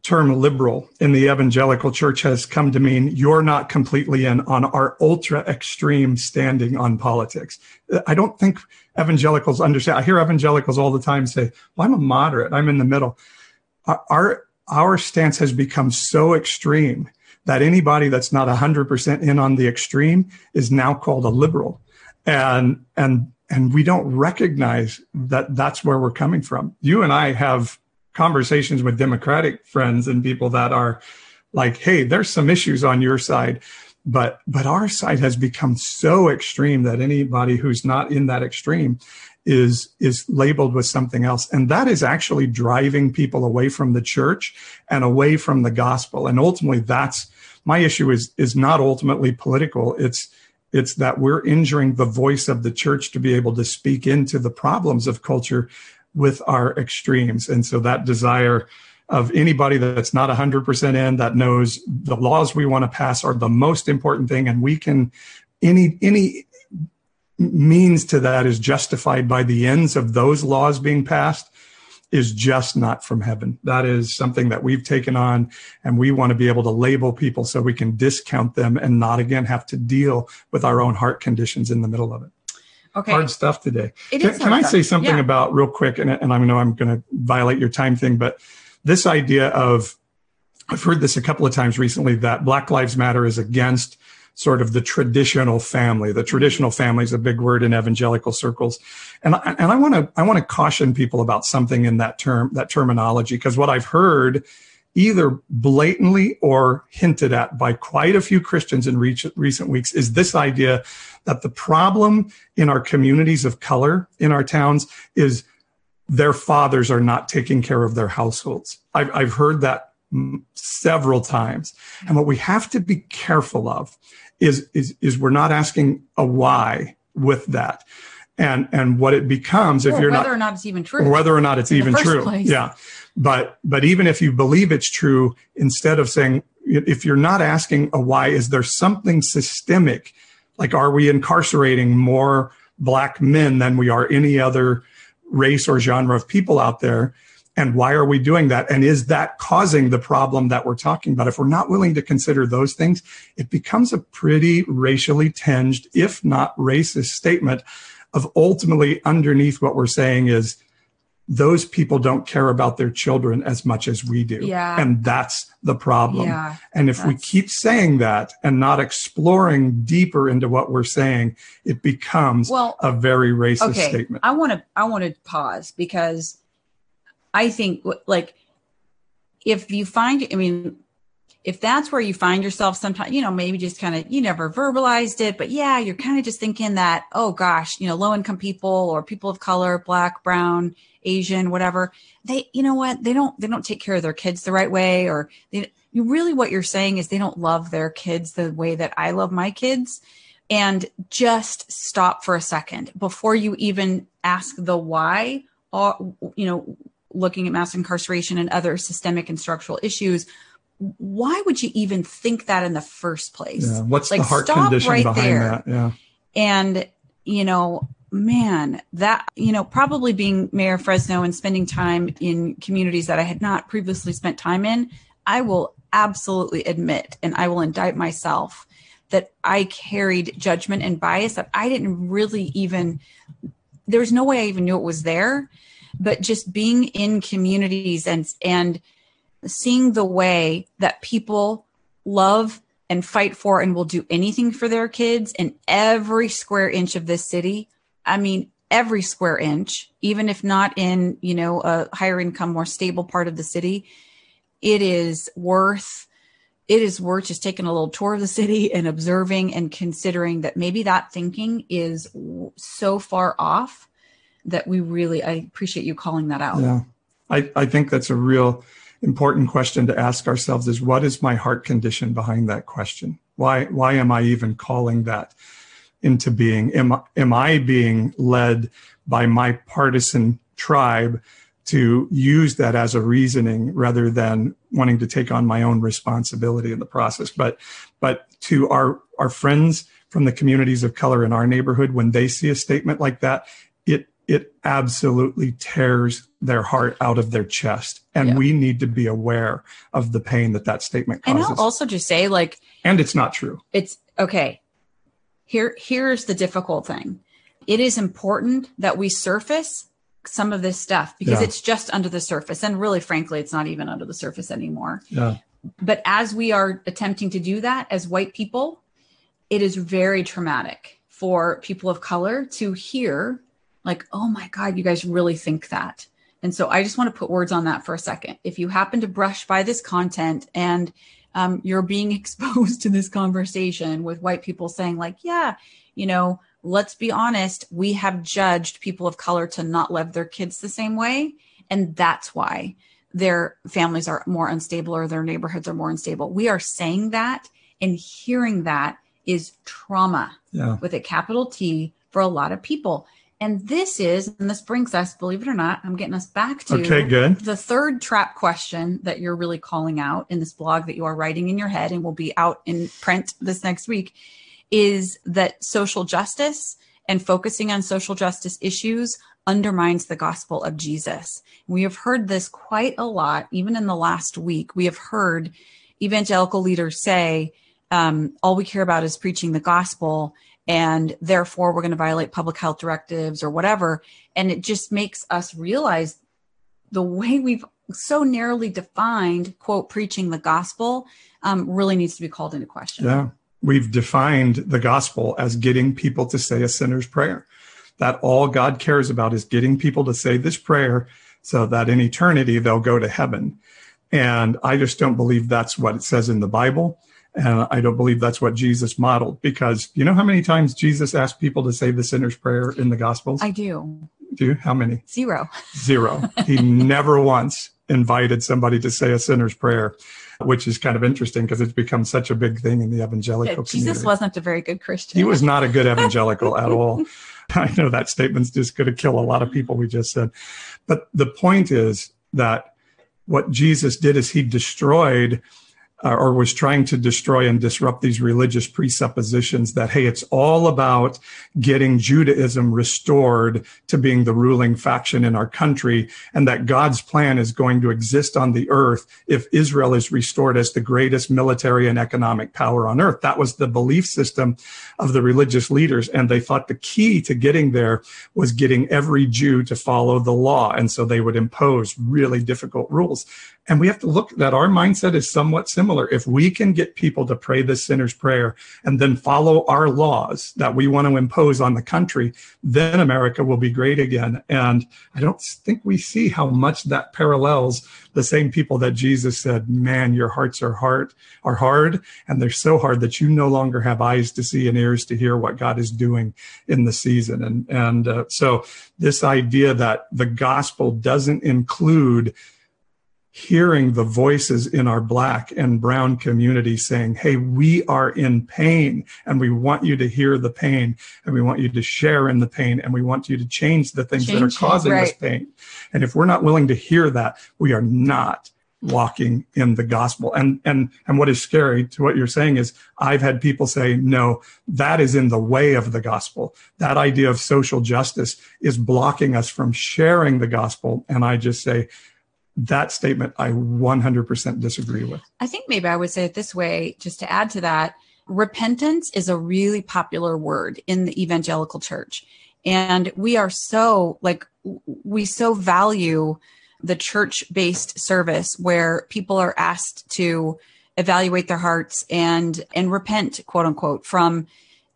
term liberal in the evangelical church has come to mean you're not completely in on our ultra extreme standing on politics. I don't think evangelicals understand. I hear evangelicals all the time say, well, I'm a moderate, I'm in the middle. Our our stance has become so extreme that anybody that's not 100% in on the extreme is now called a liberal. And, and, and we don't recognize that that's where we're coming from. You and I have conversations with Democratic friends and people that are like, hey, there's some issues on your side. But, but our side has become so extreme that anybody who's not in that extreme is is labeled with something else. And that is actually driving people away from the church and away from the gospel. And ultimately that's my issue is is not ultimately political. It's it's that we're injuring the voice of the church to be able to speak into the problems of culture with our extremes. And so that desire of anybody that's not 100% in that knows the laws we want to pass are the most important thing. And we can any any means to that is justified by the ends of those laws being passed is just not from heaven. That is something that we've taken on, and we want to be able to label people so we can discount them and not again have to deal with our own heart conditions in the middle of it. Okay. Hard stuff today. It can, is can I stuff. say something Yeah. about real quick? And, and I know I'm going to violate your time thing, but this idea of I've heard this a couple of times recently that Black Lives Matter is against sort of the traditional family. The traditional family is a big word in evangelical circles, and and I want to I want to caution people about something in that term that terminology because what I've heard either blatantly or hinted at by quite a few Christians in recent recent weeks is this idea that the problem in our communities of color in our towns is their fathers are not taking care of their households. I've, I've heard that several times. And what we have to be careful of is, is, is we're not asking a why with that. And, and what it becomes if you're not whether not, or not it's even true. or whether or not it's even true. place. Yeah. But, but even if you believe it's true, instead of saying, if you're not asking a why, is there something systemic? Like, are we incarcerating more black men than we are any other race or genre of people out there? And why are we doing that? And is that causing the problem that we're talking about? If we're not willing to consider those things, it becomes a pretty racially tinged, if not racist statement of ultimately underneath what we're saying is those people don't care about their children as much as we do. Yeah. And that's the problem. Yeah, and if we keep saying that and not exploring deeper into what we're saying, it becomes Well, a very racist okay statement. i want to i want to pause because i think like if you find i mean if that's where you find yourself sometimes you know maybe just kind of you never verbalized it but yeah you're kind of just thinking that oh gosh you know low income people or people of color black brown asian whatever they you know what they don't they don't take care of their kids the right way or they you really what you're saying is they don't love their kids the way that i love my kids. And just stop for a second before you even ask the why uh, or you know looking at mass incarceration and other systemic and structural issues why would you even think that in the first place? Yeah. What's Like, the heart stop condition right behind there. that? Yeah. And, you know, man, that, you know, probably being mayor of Fresno and spending time in communities that I had not previously spent time in, I will absolutely admit and I will indict myself that I carried judgment and bias that I didn't really even, there's no way I even knew it was there. But just being in communities and, and, seeing the way that people love and fight for and will do anything for their kids in every square inch of this city. I mean, every square inch, even if not in, you know, a higher income, more stable part of the city, it is worth it is worth just taking a little tour of the city and observing and considering that maybe that thinking is so far off that we really I appreciate you calling that out. Yeah. I, I think that's a real important question to ask ourselves is what is my heart condition behind that question? Why why am I even calling that into being? Am, am I being led by my partisan tribe to use that as a reasoning rather than wanting to take on my own responsibility in the process? But but to our our friends from the communities of color in our neighborhood, when they see a statement like that, it it absolutely tears their heart out of their chest. And Yeah. we need to be aware of the pain that that statement causes. And I'll also just say like and it's not true. It's okay. Here here's the difficult thing. It is important that we surface some of this stuff because Yeah. it's just under the surface. And really frankly it's not even under the surface anymore. Yeah. But as we are attempting to do that as white people it is very traumatic for people of color to hear like oh my god you guys really think that. And so i just want to put words on that for a second. If you happen to brush by this content and um, you're being exposed to this conversation with white people saying like yeah you know let's be honest we have judged people of color to not love their kids the same way. And that's why their families are more unstable or their neighborhoods are more unstable. We are saying that and hearing that is trauma yeah. with a capital T for a lot of people. And this is, and this brings us, believe it or not, I'm getting us back to Okay, good. the third trap question that you're really calling out in this blog that you are writing in your head and will be out in print this next week is that social justice and focusing on social justice issues undermines the gospel of Jesus. We have heard this quite a lot, even in the last week. We have heard evangelical leaders say, um, all we care about is preaching the gospel, and therefore we're going to violate public health directives or whatever. And it just makes us realize the way we've so narrowly defined, quote, preaching the gospel um, really needs to be called into question. Yeah. We've defined the gospel as getting people to say a sinner's prayer. That all God cares about is getting people to say this prayer so that in eternity they'll go to heaven. And I just don't believe that's what it says in the Bible. And I don't believe that's what Jesus modeled because you know how many times Jesus asked people to say the sinner's prayer in the Gospels? I do. Do you? How many? Zero. Zero. he never once invited somebody to say a sinner's prayer, which is kind of interesting because it's become such a big thing in the evangelical community. Jesus wasn't a very good Christian. He was not a good evangelical at all. I know that statement's just going to kill a lot of people, we just said. But the point is that what Jesus did is he destroyed uh, or was trying to destroy and disrupt these religious presuppositions that, hey, it's all about getting Judaism restored to being the ruling faction in our country, and that God's plan is going to exist on the earth if Israel is restored as the greatest military and economic power on earth. That was the belief system of the religious leaders. And they thought the key to getting there was getting every Jew to follow the law. And so they would impose really difficult rules. And we have to look that our mindset is somewhat similar. If we can get people to pray the sinner's prayer and then follow our laws that we want to impose on the country, then America will be great again. And I don't think we see how much that parallels the same people that Jesus said, man, your hearts are hard, are hard. And they're so hard that you no longer have eyes to see and ears to hear what God is doing in the season. And, and uh, so this idea that the gospel doesn't include hearing the voices in our black and brown community saying, Hey, we are in pain and we want you to hear the pain and we want you to share in the pain and we want you to change the things that are Change causing us right. pain. And if we're not willing to hear that, we are not walking in the gospel. And and and what is scary to what you're saying is I've had people say, no, that is in the way of the gospel. That idea of social justice is blocking us from sharing the gospel. And I just say, that statement I 100% disagree with. I think maybe I would say it this way, just to add to that repentance is a really popular word in the evangelical church. And we are so, like, we so value the church based service where people are asked to evaluate their hearts and and repent quote unquote from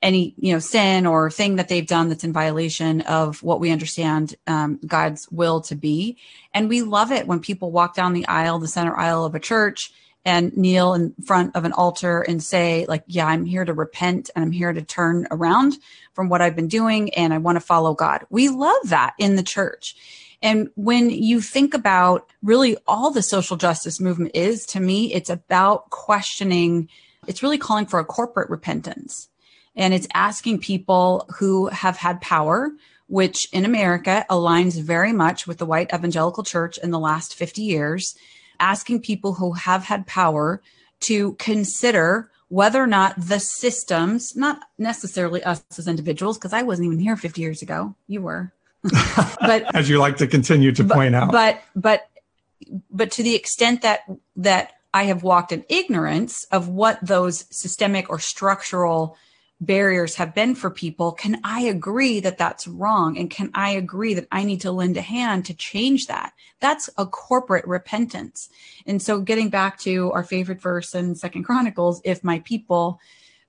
any you know sin or thing that they've done that's in violation of what we understand um, god's will to be. And we love it when people walk down the aisle the center aisle of a church and kneel in front of an altar and say like yeah i'm here to repent and i'm here to turn around from what i've been doing and i want to follow god. We love that in the church. And when you think about really all the social justice movement is to me, it's about questioning, it's really calling for a corporate repentance. And it's asking people who have had power, which in America aligns very much with the white evangelical church in the last 50 years, asking people who have had power to consider whether or not the systems, not necessarily us as individuals, because I wasn't even here 50 years ago. You were but as you like to continue to but, point out, but but but to the extent that that I have walked in ignorance of what those systemic or structural barriers have been for people, can I agree that that's wrong? And can I agree that I need to lend a hand to change that? That's a corporate repentance. And so getting back to our favorite verse in Second Chronicles, if my people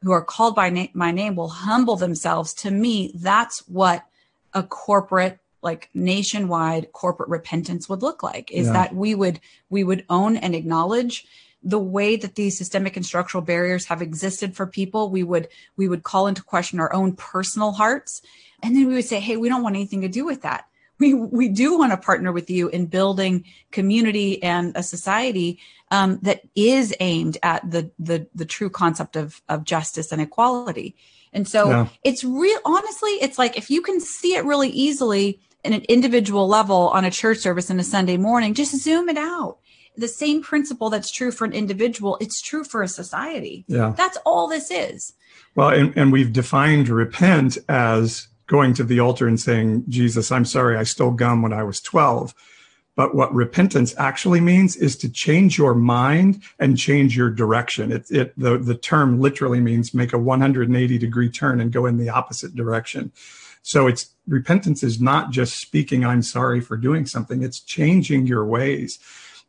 who are called by na- my name will humble themselves to me, that's what a corporate like nationwide corporate repentance would look like is yeah. that we would we would own and acknowledge the way that these systemic and structural barriers have existed for people we would we would call into question our own personal hearts and then we would say hey we don't want anything to do with that we we do want to partner with you in building community and a society um, that is aimed at the the the true concept of of justice and equality and so yeah. it's real, honestly, it's like if you can see it really easily in an individual level on a church service in a Sunday morning, just zoom it out. The same principle that's true for an individual, it's true for a society. Yeah. That's all this is. Well, and, and we've defined repent as going to the altar and saying, Jesus, I'm sorry, I stole gum when I was 12 but what repentance actually means is to change your mind and change your direction. It, it the, the term literally means make a 180 degree turn and go in the opposite direction. So it's repentance is not just speaking, I'm sorry for doing something. It's changing your ways.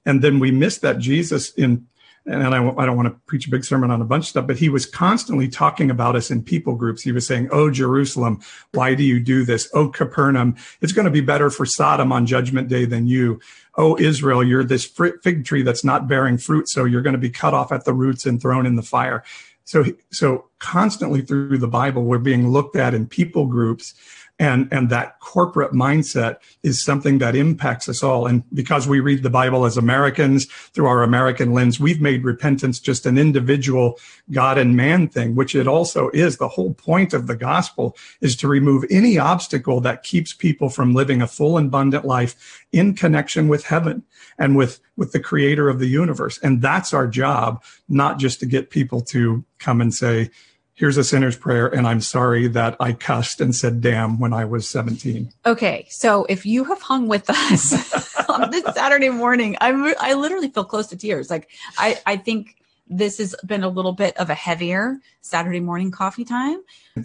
And then we miss that Jesus in and I, I, don't want to preach a big sermon on a bunch of stuff, but he was constantly talking about us in people groups. He was saying, Oh, Jerusalem, why do you do this? Oh, Capernaum, it's going to be better for Sodom on judgment day than you. Oh, Israel, you're this fig tree that's not bearing fruit. So you're going to be cut off at the roots and thrown in the fire. So, so constantly through the Bible, we're being looked at in people groups and and that corporate mindset is something that impacts us all. And because we read the bible as americans through our american lens we've made repentance just an individual god and man thing which it also is. The whole point of the gospel is to remove any obstacle that keeps people from living a full and abundant life in connection with heaven and with with the creator of the universe. And that's our job not just to get people to come and say here's a sinner's prayer and i'm sorry that i cussed and said damn when i was 17 okay so if you have hung with us on this saturday morning i'm i literally feel close to tears. Like i i think this has been a little bit of a heavier saturday morning coffee time.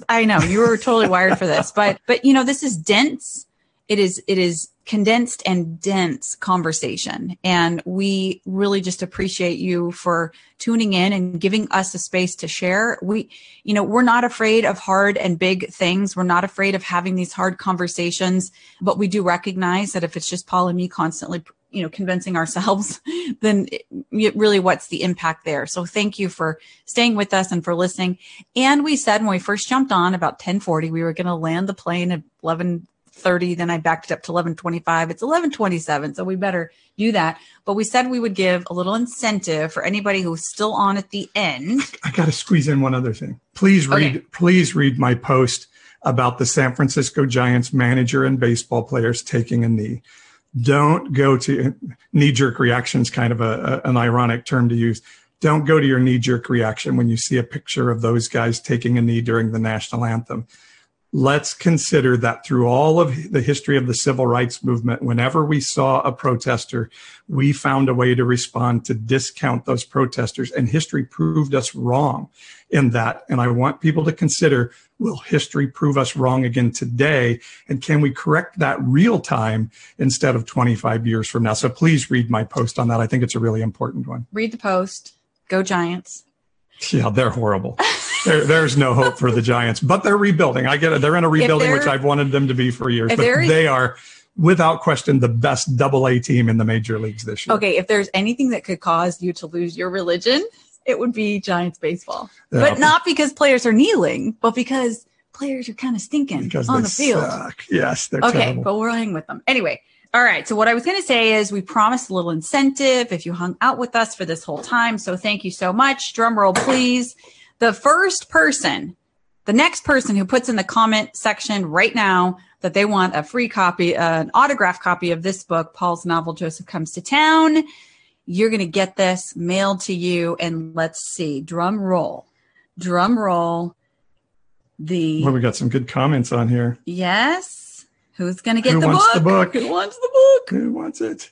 I know you were totally wired for this but but you know this is dense it is it is condensed and dense conversation. And we really just appreciate you for tuning in and giving us a space to share. We, you know, we're not afraid of hard and big things. We're not afraid of having these hard conversations, but we do recognize that if it's just Paul and me constantly, you know, convincing ourselves, then it, really what's the impact there? So thank you for staying with us and for listening. And we said when we first jumped on about 1040, we were going to land the plane at 11 30 then i backed it up to 1125 it's 1127 so we better do that but we said we would give a little incentive for anybody who's still on at the end i got to squeeze in one other thing please read okay. please read my post about the san francisco giants manager and baseball players taking a knee don't go to knee jerk reactions, kind of a, a, an ironic term to use. Don't go to your knee jerk reaction when you see a picture of those guys taking a knee during the national anthem. Let's consider that through all of the history of the civil rights movement, whenever we saw a protester, we found a way to respond to discount those protesters, and history proved us wrong in that. And I want people to consider will history prove us wrong again today? And can we correct that real time instead of 25 years from now? So please read my post on that. I think it's a really important one. Read the post. Go Giants. Yeah, they're horrible. there, there's no hope for the Giants, but they're rebuilding. I get it. They're in a rebuilding, which I've wanted them to be for years. But they are without question the best double A team in the major leagues this year. Okay, if there's anything that could cause you to lose your religion, it would be Giants baseball. Yeah. But not because players are kneeling, but because players are kind of stinking because on the field. Suck. Yes, they're okay, terrible. but we're hanging with them anyway. All right. So what I was going to say is we promised a little incentive if you hung out with us for this whole time. So thank you so much. Drum roll, please. The first person, the next person who puts in the comment section right now that they want a free copy, uh, an autograph copy of this book, Paul's novel, Joseph Comes to Town, you're going to get this mailed to you. And let's see, drum roll, drum roll. The well, we got some good comments on here. Yes. Who's going to get Who the, wants book? the book? Who wants the book? Who wants it?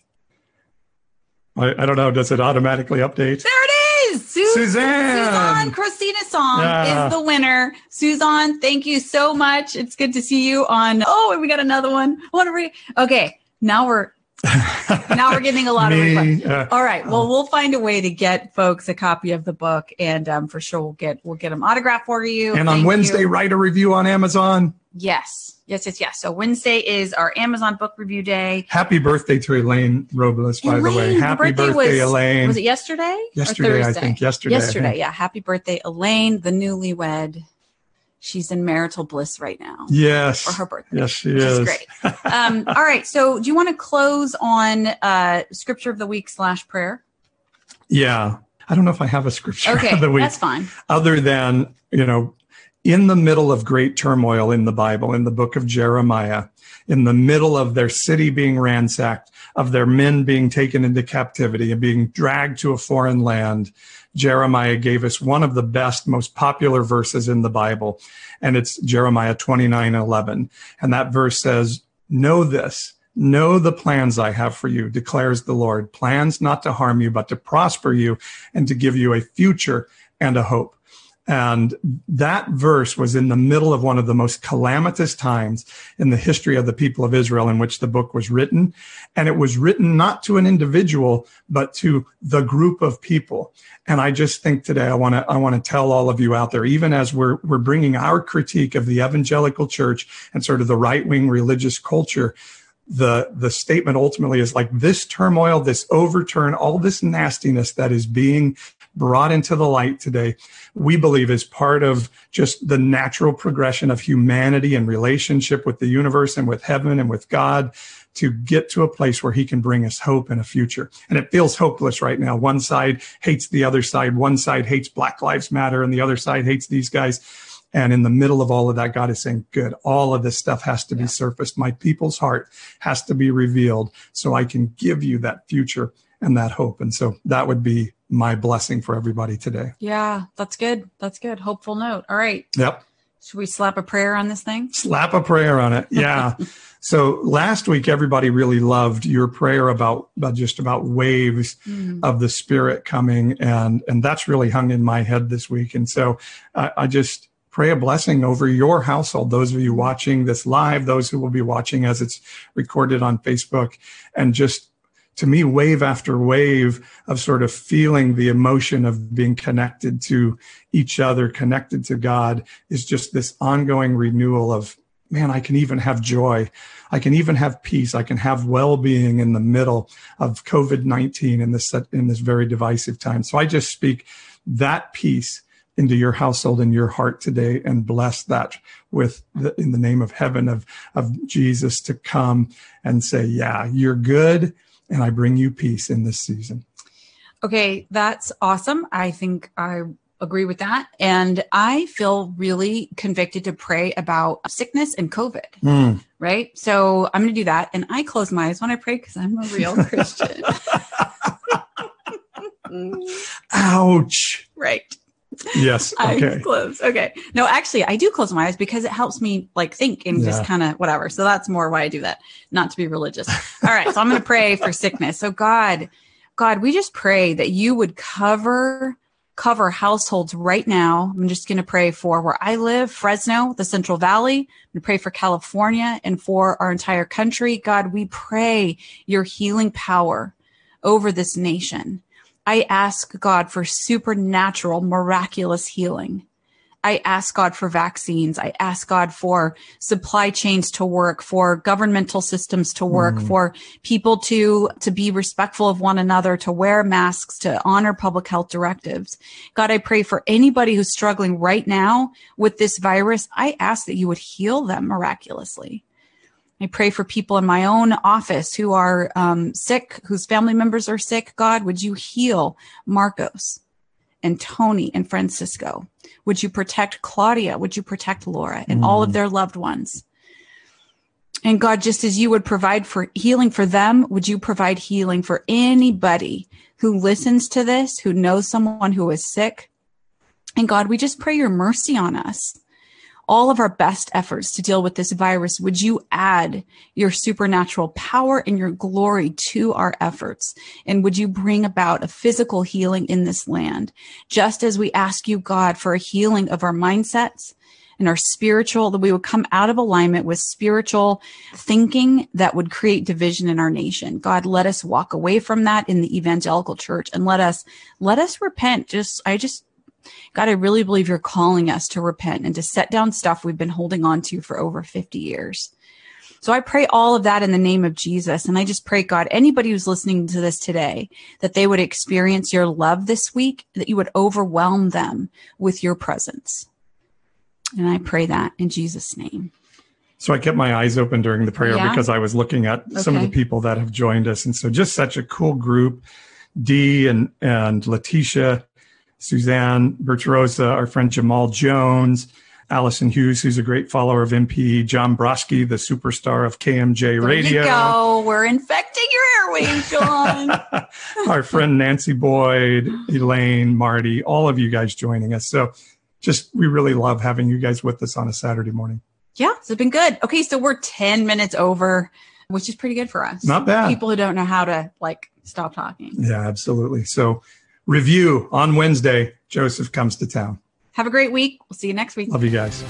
I, I don't know. Does it automatically update? There it is. Su- Suzanne. Suzanne Christina Song Yeah. is the winner. Suzanne, thank you so much. It's good to see you on. Oh, and we got another one. I want to read. Okay. Now we're now we're getting a lot of requests. uh, All right. Well, we'll find a way to get folks a copy of the book, and um, for sure we'll get we'll get them autographed for you. and on Wednesday, you. write a review on Amazon. yes, yes, yes, yes. So Wednesday is our Amazon book review day. Happy birthday to Elaine Robles, by the way. Elaine, Happy birthday birthday, was- Elaine. Was it yesterday? or Yesterday, I think. Yesterday, Yesterday, think. yeah. Happy birthday, Elaine, the newlywed. She's in marital bliss right now yes. for her birthday. Yes, she is. is great. Um, all right. So, do you want to close on uh, scripture of the week slash prayer? Yeah. I don't know if I have a scripture Okay, of the week that's fine. other than, you know, in the middle of great turmoil in the Bible, in the book of Jeremiah, in the middle of their city being ransacked, of their men being taken into captivity and being dragged to a foreign land, Jeremiah gave us one of the best, most popular verses in the Bible. And it's Jeremiah 29 11. And that verse says, Know this. Know the plans I have for you, declares the Lord. Plans not to harm you, but to prosper you and to give you a future and a hope. And that verse was in the middle of one of the most calamitous times in the history of the people of Israel in which the book was written. And it was written not to an individual, but to the group of people. And I just think today I want to, I want to tell all of you out there, even as we're, we're bringing our critique of the evangelical church and sort of the right wing religious culture the the statement ultimately is like this turmoil this overturn all this nastiness that is being brought into the light today we believe is part of just the natural progression of humanity and relationship with the universe and with heaven and with god to get to a place where he can bring us hope and a future. And it feels hopeless right now. One side hates the other side. One side hates black lives matter and the other side hates these guys. And in the middle of all of that, God is saying, good, all of this stuff has to be surfaced. My people's heart has to be revealed so I can give you that future and that hope. And so that would be my blessing for everybody today. Yeah, that's good. That's good. Hopeful note. All right. Yep. Should we slap a prayer on this thing? Slap a prayer on it. Yeah. so last week, everybody really loved your prayer about, about just about waves mm. of the spirit coming. And, and that's really hung in my head this week. And so I, I just, pray a blessing over your household, those of you watching this live, those who will be watching as it's recorded on Facebook, and just to me, wave after wave of sort of feeling the emotion of being connected to each other, connected to God is just this ongoing renewal of, man, I can even have joy. I can even have peace. I can have well-being in the middle of COVID-19 in this, in this very divisive time. So I just speak that peace into your household and your heart today and bless that with the, in the name of heaven of, of Jesus to come and say, yeah, you're good. And I bring you peace in this season. Okay, that's awesome. I think I agree with that. And I feel really convicted to pray about sickness and COVID. Mm. Right. So I'm going to do that. And I close my eyes when I pray because I'm a real Christian. Ouch. right. Yes. Eyes Okay. closed. Okay. No, actually, I do close my eyes because it helps me like think and just kind of whatever. So that's more why I do that, not to be religious. All right. So I'm going to pray for sickness. So God, God, we just pray that you would cover cover households right now. I'm just going to pray for where I live, Fresno, the Central Valley. I'm going to pray for California and for our entire country. God, we pray your healing power over this nation. I ask God for supernatural, miraculous healing. I ask God for vaccines. I ask God for supply chains to work, for governmental systems to work, mm-hmm. for people to, to be respectful of one another, to wear masks, to honor public health directives. God, I pray for anybody who's struggling right now with this virus. I ask that you would heal them miraculously. I pray for people in my own office who are um, sick, whose family members are sick. God, would you heal Marcos and Tony and Francisco? Would you protect Claudia? Would you protect Laura and all of their loved ones? And God, just as you would provide for healing for them, would you provide healing for anybody who listens to this, who knows someone who is sick? And God, we just pray your mercy on us all of our best efforts to deal with this virus, would you add your supernatural power and your glory to our efforts? And would you bring about a physical healing in this land? Just as we ask you, God, for a healing of our mindsets and our spiritual, that we would come out of alignment with spiritual thinking that would create division in our nation. God, let us walk away from that in the evangelical church and let us, let us repent. Just, I just, God, I really believe you're calling us to repent and to set down stuff we've been holding on to for over 50 years. So I pray all of that in the name of Jesus. And I just pray, God, anybody who's listening to this today, that they would experience your love this week, that you would overwhelm them with your presence. And I pray that in Jesus' name. So I kept my eyes open during the prayer Yeah? because I was looking at some of the people that have joined us. And so just such a cool group. Dee and, and Letitia, Suzanne Bertrosa, our friend Jamal Jones, Allison Hughes, who's a great follower of MP, John Broski, the superstar of KMJ There Radio. you go. We're infecting your airwaves, John. our friend Nancy Boyd, Elaine, Marty, all of you guys joining us. So just we really love having you guys with us on a Saturday morning. yeah, it's been good. Okay, so we're 10 minutes over, which is pretty good for us. Not bad. People who don't know how to like stop talking. Yeah, absolutely. So review on Wednesday, Joseph comes to town. Have a great week. We'll see you next week. Love you guys.